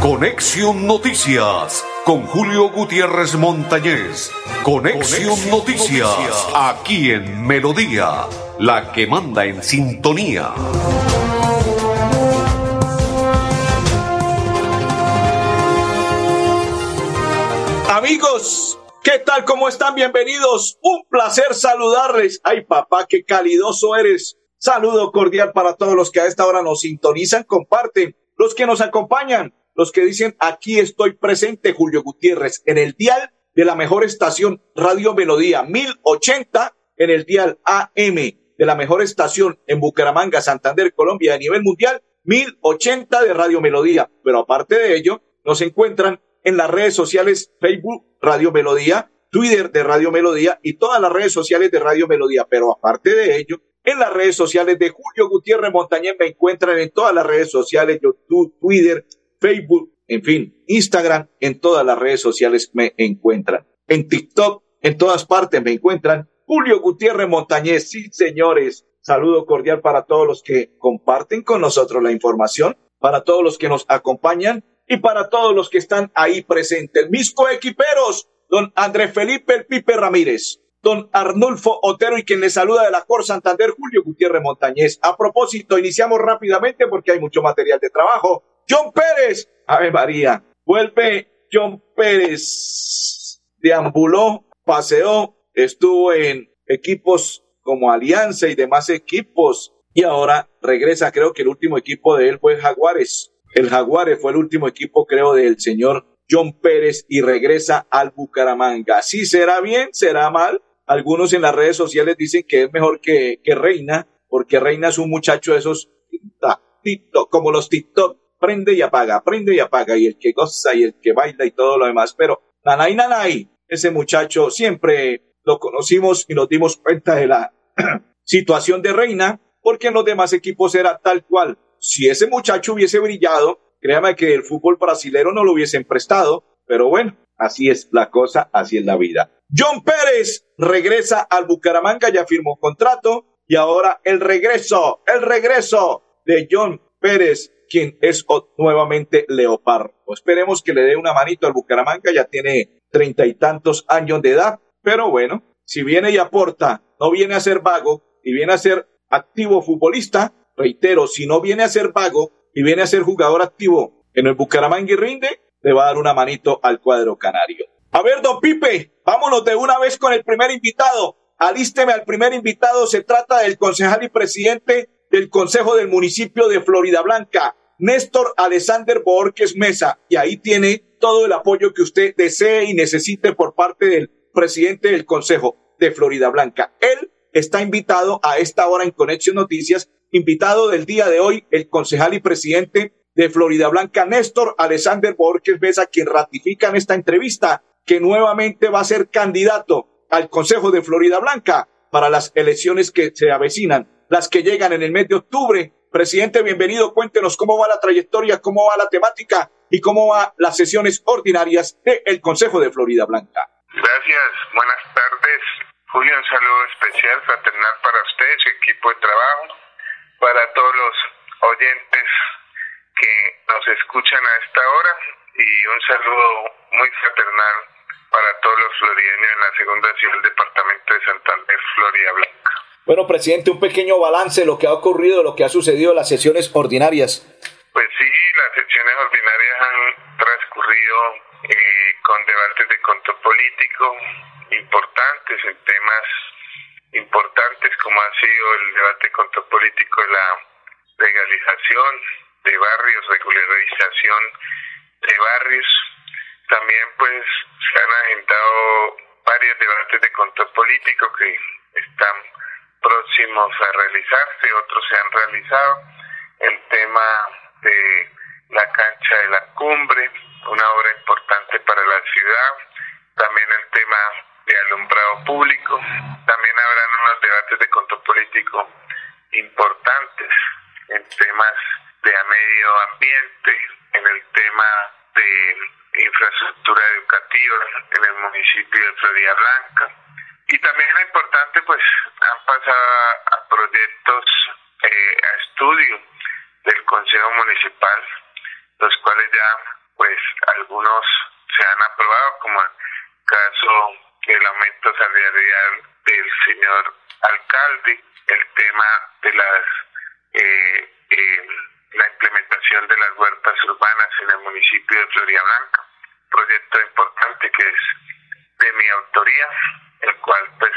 Conexión Noticias con Julio Gutiérrez Montañez. Conexión, Noticias, aquí en Melodía, la que manda en sintonía. Amigos, ¿qué tal? ¿Cómo están? Bienvenidos. Un placer saludarles. Ay, papá, qué calidoso eres. Saludo cordial para todos los que a esta hora nos sintonizan, comparten, los que nos acompañan los que dicen aquí estoy presente, Julio Gutiérrez, en el dial de la mejor estación Radio Melodía, 1080 en el dial AM de la mejor estación en Bucaramanga, Santander, Colombia, a nivel mundial, 1080 de Radio Melodía. Pero aparte de ello, nos encuentran en las redes sociales Facebook Radio Melodía, Twitter de Radio Melodía y todas las redes sociales de Radio Melodía. Pero aparte de ello, en las redes sociales de Julio Gutiérrez Montañez me encuentran en todas las redes sociales, YouTube, Twitter, Facebook, en fin, Instagram, en todas las redes sociales me encuentran. En TikTok, en todas partes me encuentran. Julio Gutiérrez Montañez, sí, señores. Saludo cordial para todos los que comparten con nosotros la información, para todos los que nos acompañan y para todos los que están ahí presentes. Mis coequiperos, don André Felipe El Pipe Ramírez, don Arnulfo Otero y quien le saluda de la Cor Santander, Julio Gutiérrez Montañez. A propósito, iniciamos rápidamente porque hay mucho material de trabajo. John Pérez, Ave María, vuelve John Pérez, deambuló, paseó, estuvo en equipos como Alianza y demás equipos y ahora regresa, creo que el último equipo de él fue Jaguares. El Jaguares fue el último equipo, creo, del señor John Pérez y regresa al Bucaramanga. ¿Sí será bien? ¿Será mal? Algunos en las redes sociales dicen que es mejor que, que Reina, porque Reina es un muchacho de esos TikTok, como los TikTok prende y apaga, prende y apaga, y el que goza y el que baila y todo lo demás. Pero Nanay Nanay, ese muchacho siempre lo conocimos y nos dimos cuenta de la situación de Reina, porque en los demás equipos era tal cual. Si ese muchacho hubiese brillado, créame que el fútbol brasilero no lo hubiesen prestado, pero bueno, así es la cosa, así es la vida. John Pérez regresa al Bucaramanga, ya firmó contrato y ahora el regreso, el regreso de John Pérez quien es nuevamente Leopardo. Esperemos que le dé una manito al Bucaramanga, ya tiene treinta y tantos años de edad, pero bueno, si viene y aporta, no viene a ser vago y viene a ser activo futbolista, reitero, si no viene a ser vago y viene a ser jugador activo en el Bucaramanga y rinde, le va a dar una manito al cuadro canario. A ver, don Pipe, vámonos de una vez con el primer invitado. Alísteme al primer invitado, se trata del concejal y presidente del Consejo del Municipio de Florida Blanca, Néstor Alexander Borges Mesa, y ahí tiene todo el apoyo que usted desee y necesite por parte del presidente del Consejo de Florida Blanca. Él está invitado a esta hora en Conexión Noticias, invitado del día de hoy, el concejal y presidente de Florida Blanca, Néstor Alexander Borges Mesa, quien ratifica en esta entrevista que nuevamente va a ser candidato al Consejo de Florida Blanca para las elecciones que se avecinan, las que llegan en el mes de octubre Presidente, bienvenido. Cuéntenos cómo va la trayectoria, cómo va la temática y cómo van las sesiones ordinarias del Consejo de Florida Blanca. Gracias. Buenas tardes. Julio, un saludo especial, fraternal para usted, su equipo de trabajo, para todos los oyentes que nos escuchan a esta hora y un saludo muy fraternal para todos los florideños en la segunda ciudad del departamento de Santander, Florida Blanca. Bueno, presidente, un pequeño balance de lo que ha ocurrido, de lo que ha sucedido en las sesiones ordinarias. Pues sí, las sesiones ordinarias han transcurrido eh, con debates de control político importantes en temas importantes como ha sido el debate de control político de la legalización de barrios, regularización de barrios. También pues se han agendado varios debates de control político que están próximos a realizarse, otros se han realizado. El tema de la cancha de la cumbre, una obra importante para la ciudad. También el tema de alumbrado público. También habrán unos debates de control político importantes en temas de medio ambiente, en el tema de infraestructura educativa en el municipio de Florida Blanca. Y también lo importante, pues han pasado a proyectos eh, estudio del Consejo Municipal, los cuales ya, pues, algunos se han aprobado, como el caso del aumento salarial del señor alcalde, el tema de las eh, eh, la implementación de las huertas urbanas en el municipio de Floria Blanca, proyecto importante que es de mi autoría, el cual pues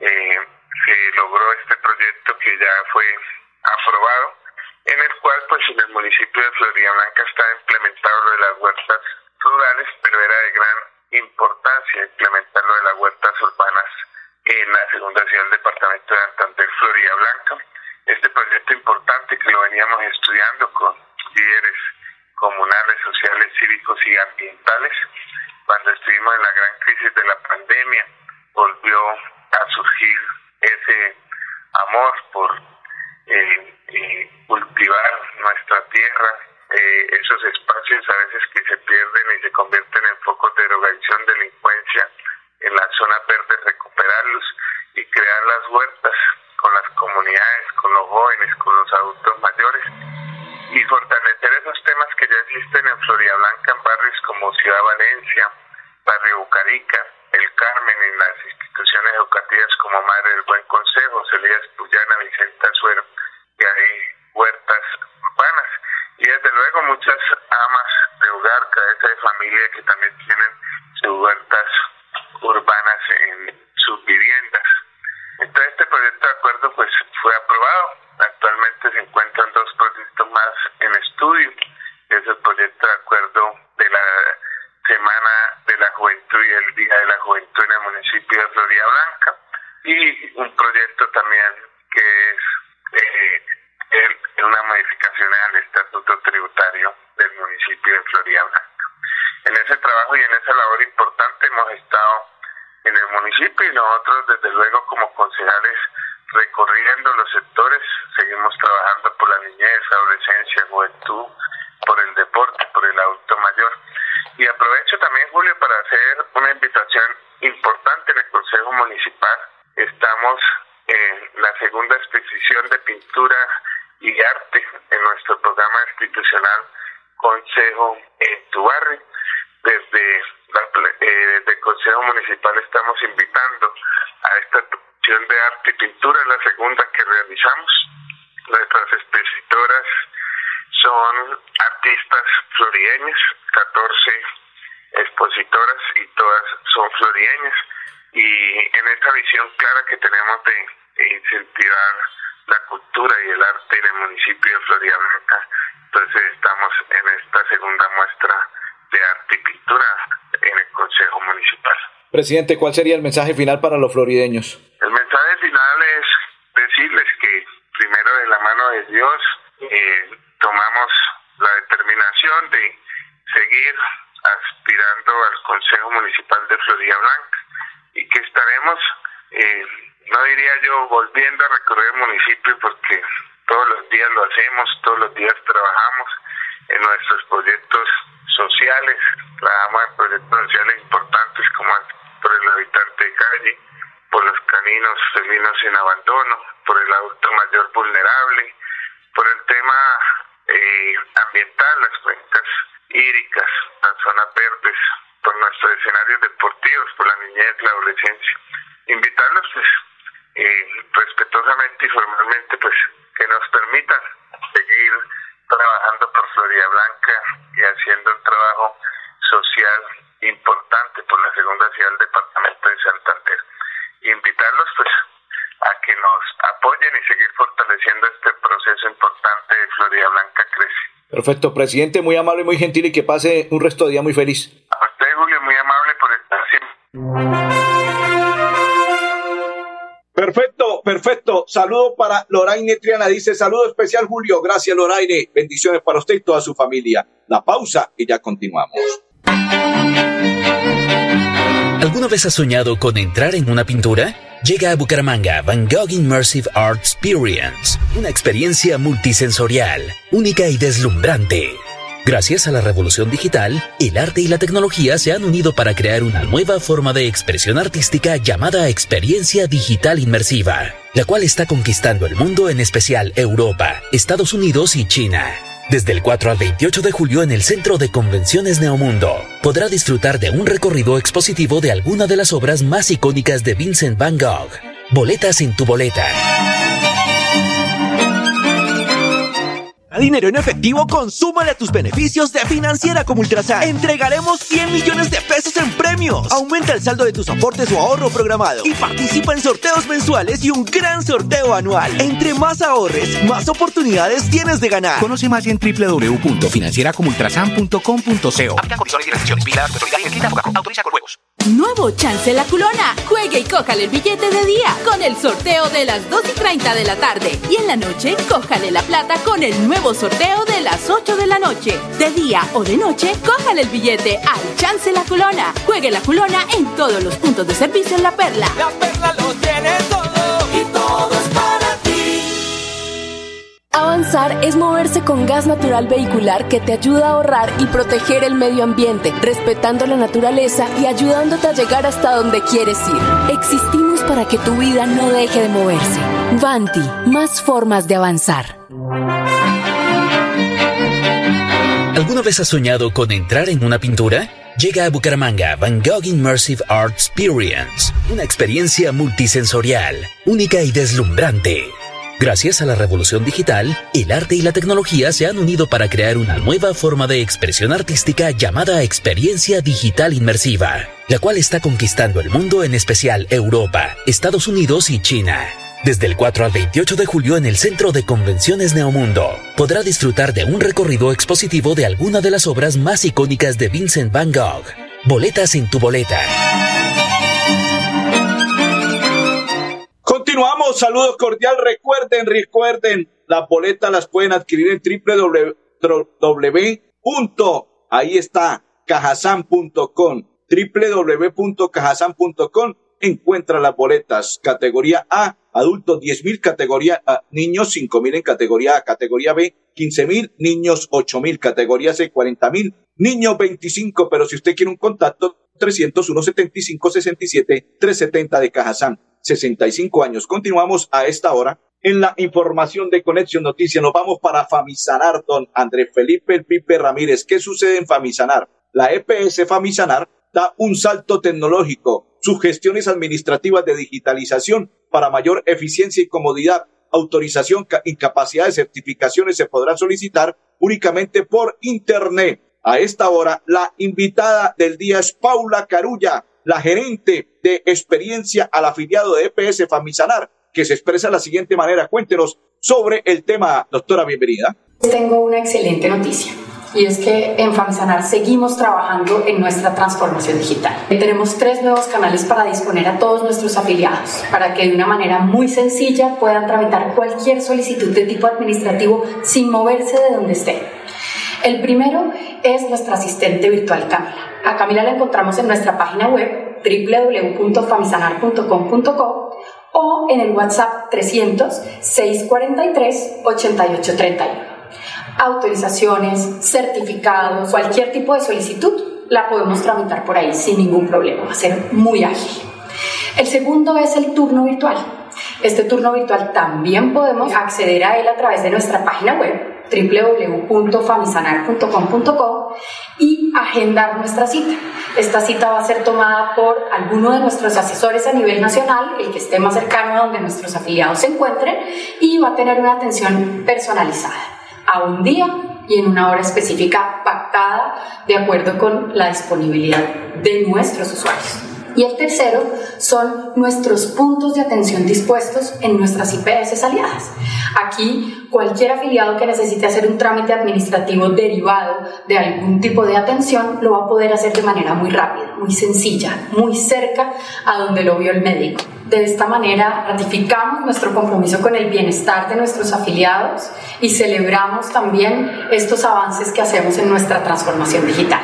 eh, se logró este proyecto que ya fue aprobado, en el cual pues en el municipio de Floria Blanca está implementado lo de las huertas rurales, pero era de gran importancia implementar lo de las huertas urbanas en la segunda ciudad del departamento de Santander, Florida Blanca. Este proyecto importante que lo veníamos estudiando con líderes comunales, sociales, cívicos y ambientales, cuando estuvimos en la gran crisis de la pandemia, volvió a surgir ese amor por eh, eh, cultivar nuestra tierra, eh, esos espacios a veces que se pierden y se convierten en focos de drogadicción, delincuencia, en las zonas verdes recuperarlos y crear las huertas con las comunidades, con los jóvenes, con los adultos mayores y fortalecer esos temas que ya existen en Florida Blanca, en barrios como Ciudad Valencia, Barrio Bucarica, El Carmen, en las instituciones educativas como Madre del Buen Consejo, Celías Puyana, Vicente Azuero, y hay huertas urbanas. Y desde luego muchas amas de hogar, cabeza de familia que también tienen sus huertas urbanas en sus viviendas. Este proyecto de acuerdo pues fue aprobado. Actualmente se encuentran dos proyectos más en estudio. Es el proyecto de acuerdo de la Semana de la Juventud y el Día de la Juventud en el municipio de Florida Blanca y un proyecto también que es eh, una modificación al estatuto tributario del municipio de Florida Blanca. En ese trabajo y en esa labor importante hemos estado en el municipio y nosotros desde luego como concejales recorriendo los sectores, seguimos trabajando por la niñez, adolescencia, juventud, por el deporte, por el adulto mayor. Y aprovecho también, Julio, para hacer una invitación importante en el Consejo Municipal. Estamos en la segunda exposición de pintura y arte en nuestro programa institucional Consejo en tu barrio. Desde, eh, el Consejo Municipal estamos invitando a esta exposición de arte y pintura, la segunda que realizamos. Nuestras expositoras son artistas florideñas, 14 expositoras y todas son florideñas. Y en esta visión clara que tenemos de incentivar la cultura y el arte en el municipio de Florida Blanca. Entonces estamos en esta segunda muestra de arte y pintura en el Consejo Municipal. Presidente, ¿cuál sería el mensaje final para los florideños? El mensaje final es decirles que primero de la mano de Dios eh, tomamos la determinación de seguir aspirando al Consejo Municipal de Florida Blanca y que estaremos eh, no diría yo volviendo a recorrer el municipio porque todos los días lo hacemos, todos los días trabajamos en nuestros proyectos sociales, trabajamos en proyectos sociales importantes como por el habitante de calle, por los caninos felinos en abandono, por el adulto mayor vulnerable, por el tema eh, ambiental, las cuencas hídricas, las zonas verdes, por nuestros escenarios deportivos, por la niñez, la adolescencia. Invitarlos pues eh, respetuosamente y formalmente pues que nos permitan seguir trabajando por Florida Blanca y haciendo un trabajo social importante por la segunda ciudad del departamento de Santander. Y invitarlos pues a que nos apoyen y seguir fortaleciendo este proceso importante de Florida Blanca Crece. Perfecto, presidente, muy amable muy gentil y que pase un resto de día muy feliz. A usted, Julio, muy amable por estar siempre. Perfecto, perfecto. Saludo para Loraine Triana. Dice saludo especial, Julio. Gracias, Loraine. Bendiciones para usted y toda su familia. La pausa y ya continuamos. ¿Alguna vez has soñado con entrar en una pintura? Llega a Bucaramanga Van Gogh Immersive Art Experience, una experiencia multisensorial, única y deslumbrante Gracias a la revolución digital, el arte y la tecnología se han unido para crear una nueva forma de expresión artística llamada experiencia digital inmersiva, la cual está conquistando el mundo, en especial Europa, Estados Unidos y China. Desde el 4 al 28 de julio en el Centro de Convenciones Neomundo, podrá disfrutar de un recorrido expositivo de alguna de las obras más icónicas de Vincent Van Gogh. Boletas en tu boleta. Dinero en efectivo, consúmale a tus beneficios de Financiera como Ultrasan. Entregaremos 100 millones de pesos en premios. Aumenta el saldo de tus aportes o ahorro programado y participa en sorteos mensuales y un gran sorteo anual. Entre más ahorres, más oportunidades tienes de ganar. Conoce más en www.financieracomultrasan.com.co. Aplican condiciones y restricciones. Vigilada Autoriza con juegos. Nuevo Chance La Culona. Juegue y cójale el billete de día con el sorteo de las 2 y 30 de la tarde. Y en la noche, cójale la plata con el nuevo sorteo de las 8 de la noche. De día o de noche, cójale el billete al Chance La Culona. Juegue La Culona en todos los puntos de servicio en La Perla. La Perla lo tiene todo Avanzar es moverse con gas natural vehicular que te ayuda a ahorrar y proteger el medio ambiente, respetando la naturaleza y ayudándote a llegar hasta donde quieres ir. Existimos para que tu vida no deje de moverse. Vanti, más formas de avanzar. ¿Alguna vez has soñado con entrar en una pintura? Llega a Bucaramanga Van Gogh Immersive Art Experience, una experiencia multisensorial, única y deslumbrante. Gracias a la revolución digital, el arte y la tecnología se han unido para crear una nueva forma de expresión artística llamada experiencia digital inmersiva, la cual está conquistando el mundo, en especial Europa, Estados Unidos y China. Desde el 4 al 28 de julio en el Centro de Convenciones Neomundo, podrá disfrutar de un recorrido expositivo de alguna de las obras más icónicas de Vincent Van Gogh. Boletas en tu boleta. Saludos cordial. Recuerden, recuerden, las boletas las pueden adquirir en www. Ahí está, cajasan.com. www.cajasan.com. Encuentra las boletas. Categoría A, adultos 10 mil, categoría A, niños 5 mil en categoría A, categoría B 15 mil, niños 8 mil, categoría C 40 mil, niños 25, pero si usted quiere un contacto 301 75 67 370 de Cajazán, 65 años. Continuamos a esta hora en la información de Conexión Noticias. Nos vamos para Famisanar, don André Felipe El Pipe Ramírez. ¿Qué sucede en Famisanar? La EPS Famisanar da un salto tecnológico, sus gestiones administrativas de digitalización para mayor eficiencia y comodidad, autorización, incapacidades, certificaciones se podrán solicitar únicamente por Internet. A esta hora, la invitada del día es Paula Carulla, la gerente de experiencia al afiliado de EPS Famisanar, que se expresa de la siguiente manera. Cuéntenos sobre el tema, doctora, bienvenida. Tengo una excelente noticia y es que en Famisanar seguimos trabajando en nuestra transformación digital. Tenemos tres nuevos canales para disponer a todos nuestros afiliados, para que de una manera muy sencilla puedan tramitar cualquier solicitud de tipo administrativo sin moverse de donde esté. El primero es nuestra asistente virtual Camila. A Camila la encontramos en nuestra página web www.famisanar.com.co o en el WhatsApp 300 643 8831 autorizaciones, certificados, cualquier tipo de solicitud, la podemos tramitar por ahí sin ningún problema, va a ser muy ágil. El segundo es el turno virtual. Este turno virtual también podemos acceder a él a través de nuestra página web www.famisanar.com.co y agendar nuestra cita. Esta cita va a ser tomada por alguno de nuestros asesores a nivel nacional, el que esté más cercano a donde nuestros afiliados se encuentren, y va a tener una atención personalizada a un día y en una hora específica pactada de acuerdo con la disponibilidad de nuestros usuarios. Y el tercero son nuestros puntos de atención dispuestos en nuestras IPS aliadas. Aquí, cualquier afiliado que necesite hacer un trámite administrativo derivado de algún tipo de atención lo va a poder hacer de manera muy rápida, muy sencilla, muy cerca a donde lo vio el médico. De esta manera ratificamos nuestro compromiso con el bienestar de nuestros afiliados y celebramos también estos avances que hacemos en nuestra transformación digital.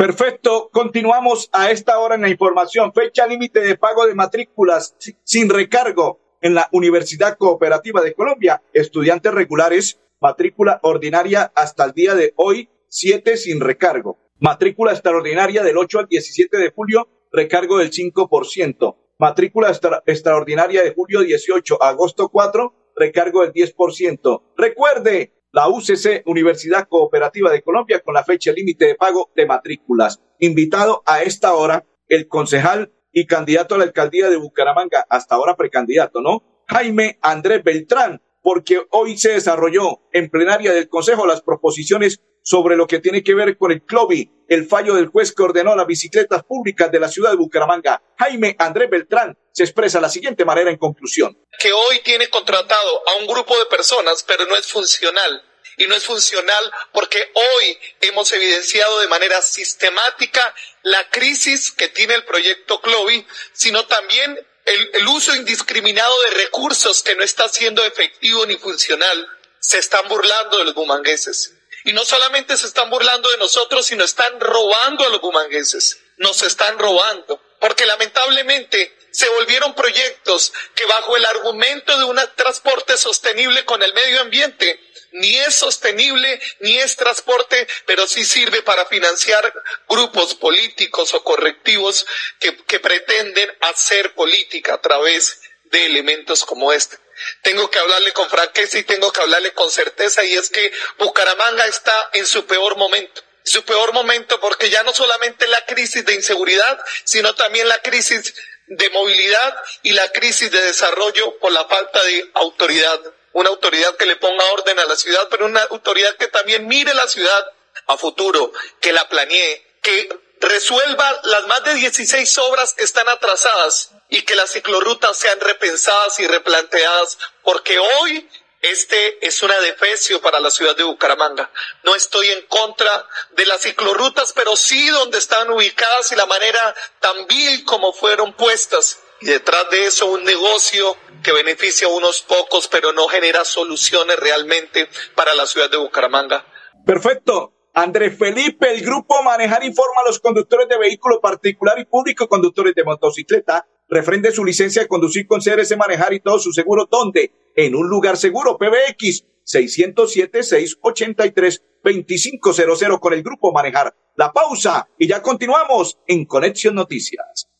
Perfecto, continuamos a esta hora en la información. Fecha límite de pago de matrículas sin recargo en la Universidad Cooperativa de Colombia. Estudiantes regulares, matrícula ordinaria hasta el día de hoy, 7 sin recargo. Matrícula extraordinaria del 8 al 17 de julio, recargo del 5%. Matrícula extraordinaria de julio 18 a agosto 4, recargo del 10%. Recuerde, la UCC, Universidad Cooperativa de Colombia, con la fecha límite de pago de matrículas. Invitado a esta hora el concejal y candidato a la alcaldía de Bucaramanga, hasta ahora precandidato, ¿no? Jaime Andrés Beltrán, porque hoy se desarrolló en plenaria del Consejo las proposiciones sobre lo que tiene que ver con el CLOVI, el fallo del juez que ordenó las bicicletas públicas de la ciudad de Bucaramanga. Jaime Andrés Beltrán se expresa de la siguiente manera en conclusión. Que hoy tiene contratado a un grupo de personas, pero no es funcional. Y no es funcional porque hoy hemos evidenciado de manera sistemática la crisis que tiene el proyecto CLOVI, sino también el, el uso indiscriminado de recursos que no está siendo efectivo ni funcional. Se están burlando de los bumangueses y no solamente se están burlando de nosotros, sino están robando a los bumangueses. Nos están robando. Porque lamentablemente se volvieron proyectos que bajo el argumento de un transporte sostenible con el medio ambiente, ni es sostenible, ni es transporte, pero sí sirve para financiar grupos políticos o correctivos que, que pretenden hacer política a través de elementos como este. Tengo que hablarle con franqueza y tengo que hablarle con certeza y es que Bucaramanga está en su peor momento. Su peor momento porque ya no solamente la crisis de inseguridad, sino también la crisis de movilidad y la crisis de desarrollo por la falta de autoridad. Una autoridad que le ponga orden a la ciudad, pero una autoridad que también mire la ciudad a futuro, que la planee, que resuelva las más de 16 obras que están atrasadas y que las ciclorrutas sean repensadas y replanteadas, porque hoy este es un adefesio para la ciudad de Bucaramanga. No estoy en contra de las ciclorrutas, pero sí donde están ubicadas y la manera tan vil como fueron puestas. Y detrás de eso un negocio que beneficia a unos pocos, pero no genera soluciones realmente para la ciudad de Bucaramanga. Perfecto. Andrés Felipe, el grupo Manejar informa a los conductores de vehículo particular y público, conductores de motocicleta, refrende su licencia de conducir con CRS Manejar y todo su seguro. ¿Dónde? En un lugar seguro. PBX 607-683-2500 con el grupo Manejar. La pausa y ya continuamos en Conexión Noticias.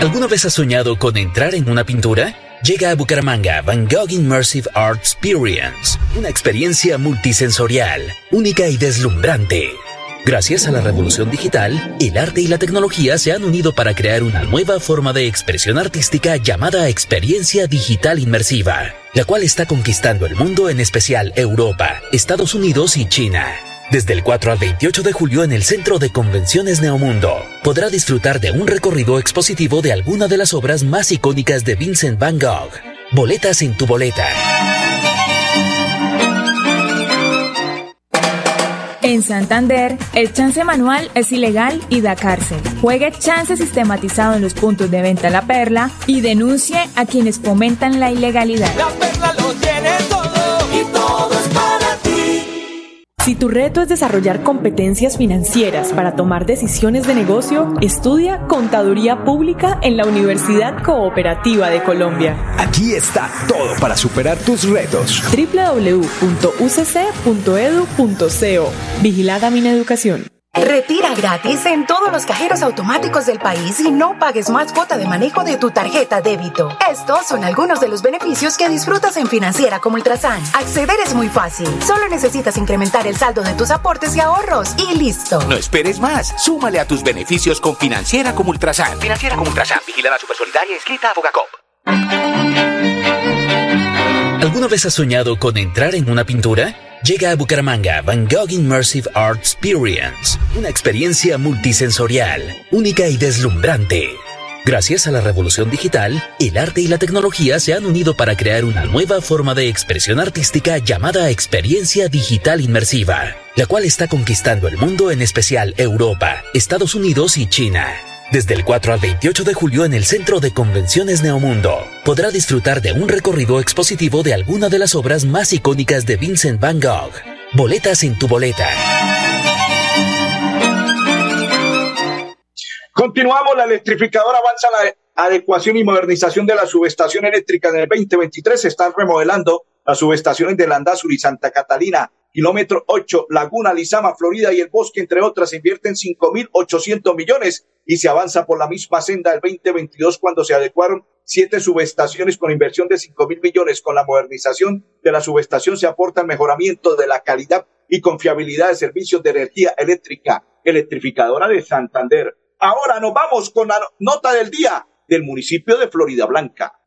¿Alguna vez has soñado con entrar en una pintura? Llega a Bucaramanga Van Gogh Immersive Art Experience, una experiencia multisensorial, única y deslumbrante. Gracias a la revolución digital, el arte y la tecnología se han unido para crear una nueva forma de expresión artística llamada experiencia digital inmersiva, la cual está conquistando el mundo, en especial Europa, Estados Unidos y China. Desde el 4 al 28 de julio en el Centro de Convenciones Neomundo, podrá disfrutar de un recorrido expositivo de alguna de las obras más icónicas de Vincent Van Gogh. Boletas en tu boleta. En Santander, el chance manual es ilegal y da cárcel. Juegue chance sistematizado en los puntos de venta La Perla y denuncie a quienes fomentan la ilegalidad. La Perla Si tu reto es desarrollar competencias financieras para tomar decisiones de negocio, estudia Contaduría Pública en la Universidad Cooperativa de Colombia. Aquí está todo para superar tus retos. www.ucc.edu.co Vigilada Mineducación. Retira gratis en todos los cajeros automáticos del país y no pagues más cuota de manejo de tu tarjeta débito. Estos son algunos de los beneficios que disfrutas en Financiera como Ultrasan. Acceder es muy fácil. Solo necesitas incrementar el saldo de tus aportes y ahorros y listo. No esperes más. Súmale a tus beneficios con Financiera como Ultrasan. Financiera como Ultrasan. Vigilada Supersolidaria escrita a Bogacop. ¿Alguna vez has soñado con entrar en una pintura? Llega a Bucaramanga Van Gogh Immersive Art Experience, una experiencia multisensorial, única y deslumbrante. Gracias a la revolución digital, el arte y la tecnología se han unido para crear una nueva forma de expresión artística llamada experiencia digital inmersiva, la cual está conquistando el mundo, en especial Europa, Estados Unidos y China. Desde el 4 al 28 de julio en el Centro de Convenciones Neomundo, podrá disfrutar de un recorrido expositivo de alguna de las obras más icónicas de Vincent Van Gogh. Boletas en tu boleta. Continuamos, la electrificadora avanza la adecuación y modernización de la subestación eléctrica en el 2023. Se están remodelando las subestaciones de Landazur y Santa Catalina. Kilómetro 8, Laguna, Lizama, Florida y el Bosque, entre otras, invierten 5.800 millones y se avanza por la misma senda del 2022 cuando se adecuaron siete subestaciones con inversión de 5.000 millones. Con la modernización de la subestación se aporta el mejoramiento de la calidad y confiabilidad de servicios de energía eléctrica electrificadora de Santander. Ahora nos vamos con la nota del día del municipio de Florida Blanca.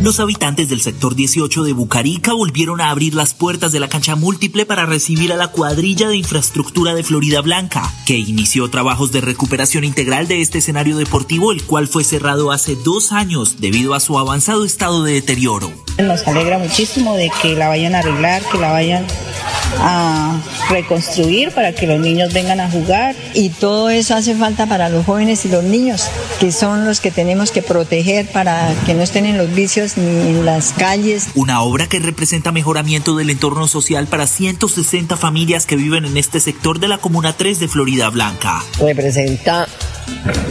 Los habitantes del sector 18 de Bucarica volvieron a abrir las puertas de la cancha múltiple para recibir a la cuadrilla de infraestructura de Florida Blanca, que inició trabajos de recuperación integral de este escenario deportivo, el cual fue cerrado hace dos años debido a su avanzado estado de deterioro. Nos alegra muchísimo de que la vayan a arreglar, que la vayan a reconstruir para que los niños vengan a jugar. Y todo eso hace falta para los jóvenes y los niños, que son los que tenemos que proteger para que no estén en los vicios ni en las calles. Una obra que representa mejoramiento del entorno social para 160 familias que viven en este sector de la Comuna 3 de Florida Blanca. Representa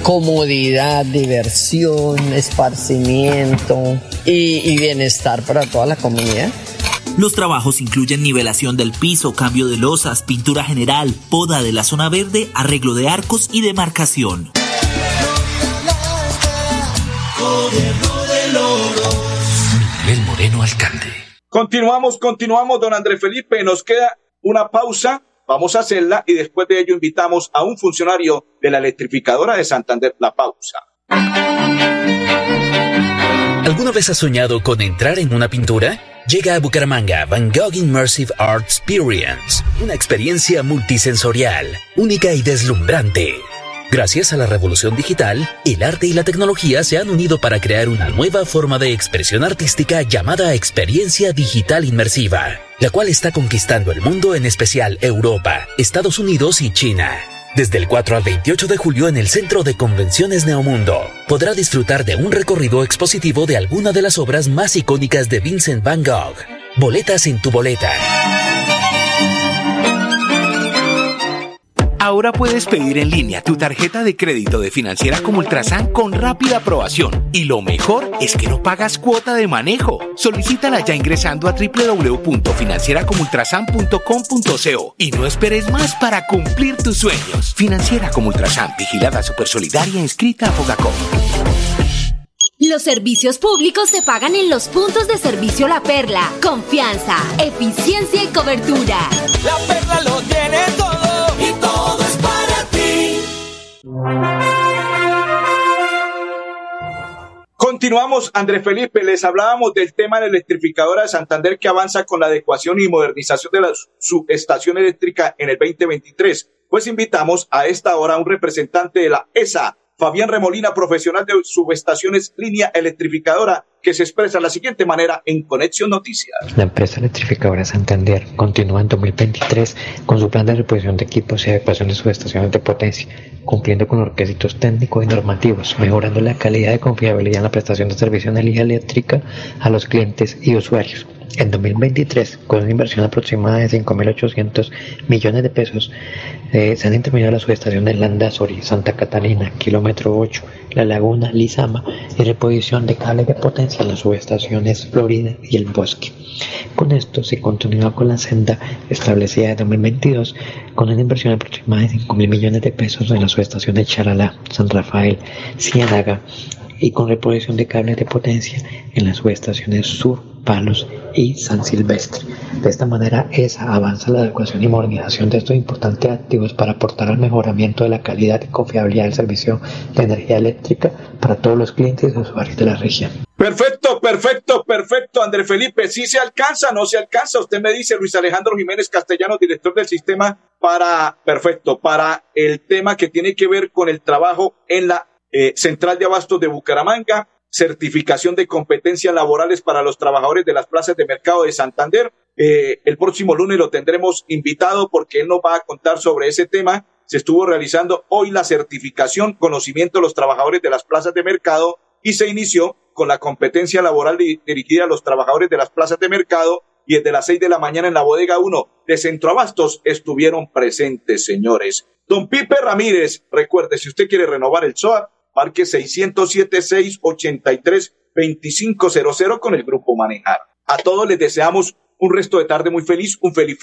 comodidad, diversión, esparcimiento y, y bienestar para toda la comunidad. Los trabajos incluyen nivelación del piso, cambio de losas, pintura general, poda de la zona verde, arreglo de arcos y demarcación. Miguel Moreno, alcalde. Continuamos, continuamos, don Andrés Felipe. Nos queda una pausa. Vamos a hacerla y después de ello invitamos a un funcionario de la electrificadora de Santander. La pausa. ¿Alguna vez has soñado con entrar en una pintura? Llega a Bucaramanga Van Gogh Immersive Art Experience, una experiencia multisensorial, única y deslumbrante. Gracias a la revolución digital, el arte y la tecnología se han unido para crear una nueva forma de expresión artística llamada experiencia digital inmersiva, la cual está conquistando el mundo, en especial Europa, Estados Unidos y China. Desde el 4 al 28 de julio en el Centro de Convenciones Neomundo, podrá disfrutar de un recorrido expositivo de alguna de las obras más icónicas de Vincent Van Gogh. Boletas en tu boleta. Ahora puedes pedir en línea tu tarjeta de crédito de financiera como Ultrasan con rápida aprobación. Y lo mejor es que no pagas cuota de manejo. Solicítala ya ingresando a www.financieracomultrasan.com.co y no esperes más para cumplir tus sueños. Financiera como Ultrasan, vigilada supersolidaria inscrita a Fogacom. Los servicios públicos se pagan en los puntos de servicio La Perla. Confianza, eficiencia y cobertura. La Perla lo tiene todo Continuamos, Andrés Felipe, les hablábamos del tema de la electrificadora de Santander que avanza con la adecuación y modernización de la subestación eléctrica en el 2023. Pues invitamos a esta hora a un representante de la ESA, Fabián Remolina, profesional de subestaciones línea electrificadora, que se expresa de la siguiente manera en Conexión Noticias. La empresa electrificadora Santander continúa en 2023 con su plan de reposición de equipos y adecuación de subestaciones de potencia, cumpliendo con los requisitos técnicos y normativos, mejorando la calidad y confiabilidad en la prestación de servicio de energía eléctrica a los clientes y usuarios. En 2023, con una inversión aproximada de 5.800 millones de pesos, eh, se han intervenido las subestaciones Landazori, Santa Catalina, kilómetro 8, La Laguna, Lizama y reposición de cables de potencia en las subestaciones Florida y El Bosque. Con esto se continúa con la senda establecida de 2022 con una inversión aproximada de 5.000 millones de pesos en las subestaciones Charalá, San Rafael, Ciénaga y con reposición de cables de potencia en las subestaciones Sur, Palos y San Silvestre. De esta manera, ESA avanza la adecuación y modernización de estos importantes activos para aportar al mejoramiento de la calidad y confiabilidad del servicio de energía eléctrica para todos los clientes y usuarios de la región. Perfecto, perfecto, perfecto, André Felipe. Si se alcanza, no se alcanza. Usted me dice, Luis Alejandro Jiménez Castellano, director del sistema, para, perfecto, para el tema que tiene que ver con el trabajo en la eh, Central de Abastos de Bucaramanga, certificación de competencias laborales para los trabajadores de las plazas de mercado de Santander. Eh, el próximo lunes lo tendremos invitado porque él nos va a contar sobre ese tema. Se estuvo realizando hoy la certificación, conocimiento de los trabajadores de las plazas de mercado y se inició con la competencia laboral dirigida a los trabajadores de las plazas de mercado y desde las seis de la mañana en la bodega 1 de Centro Abastos estuvieron presentes, señores. Don Pipe Ramírez, recuerde, si usted quiere renovar el SOAR, marque 607-683-2500 con el grupo Manejar. A todos les deseamos un resto de tarde muy feliz, un feliz,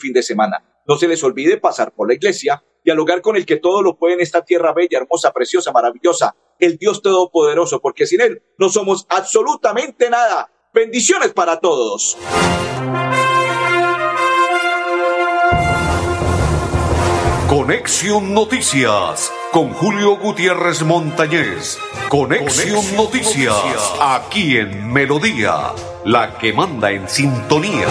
fin de semana. No se les olvide pasar por la iglesia, dialogar con el que todo lo puede en esta tierra bella, hermosa, preciosa, maravillosa, el Dios Todopoderoso, porque sin Él no somos absolutamente nada. Bendiciones para todos. Conexión Noticias con Julio Gutiérrez Montañez. Conexión, Noticias, aquí en Melodía, la que manda en sintonía.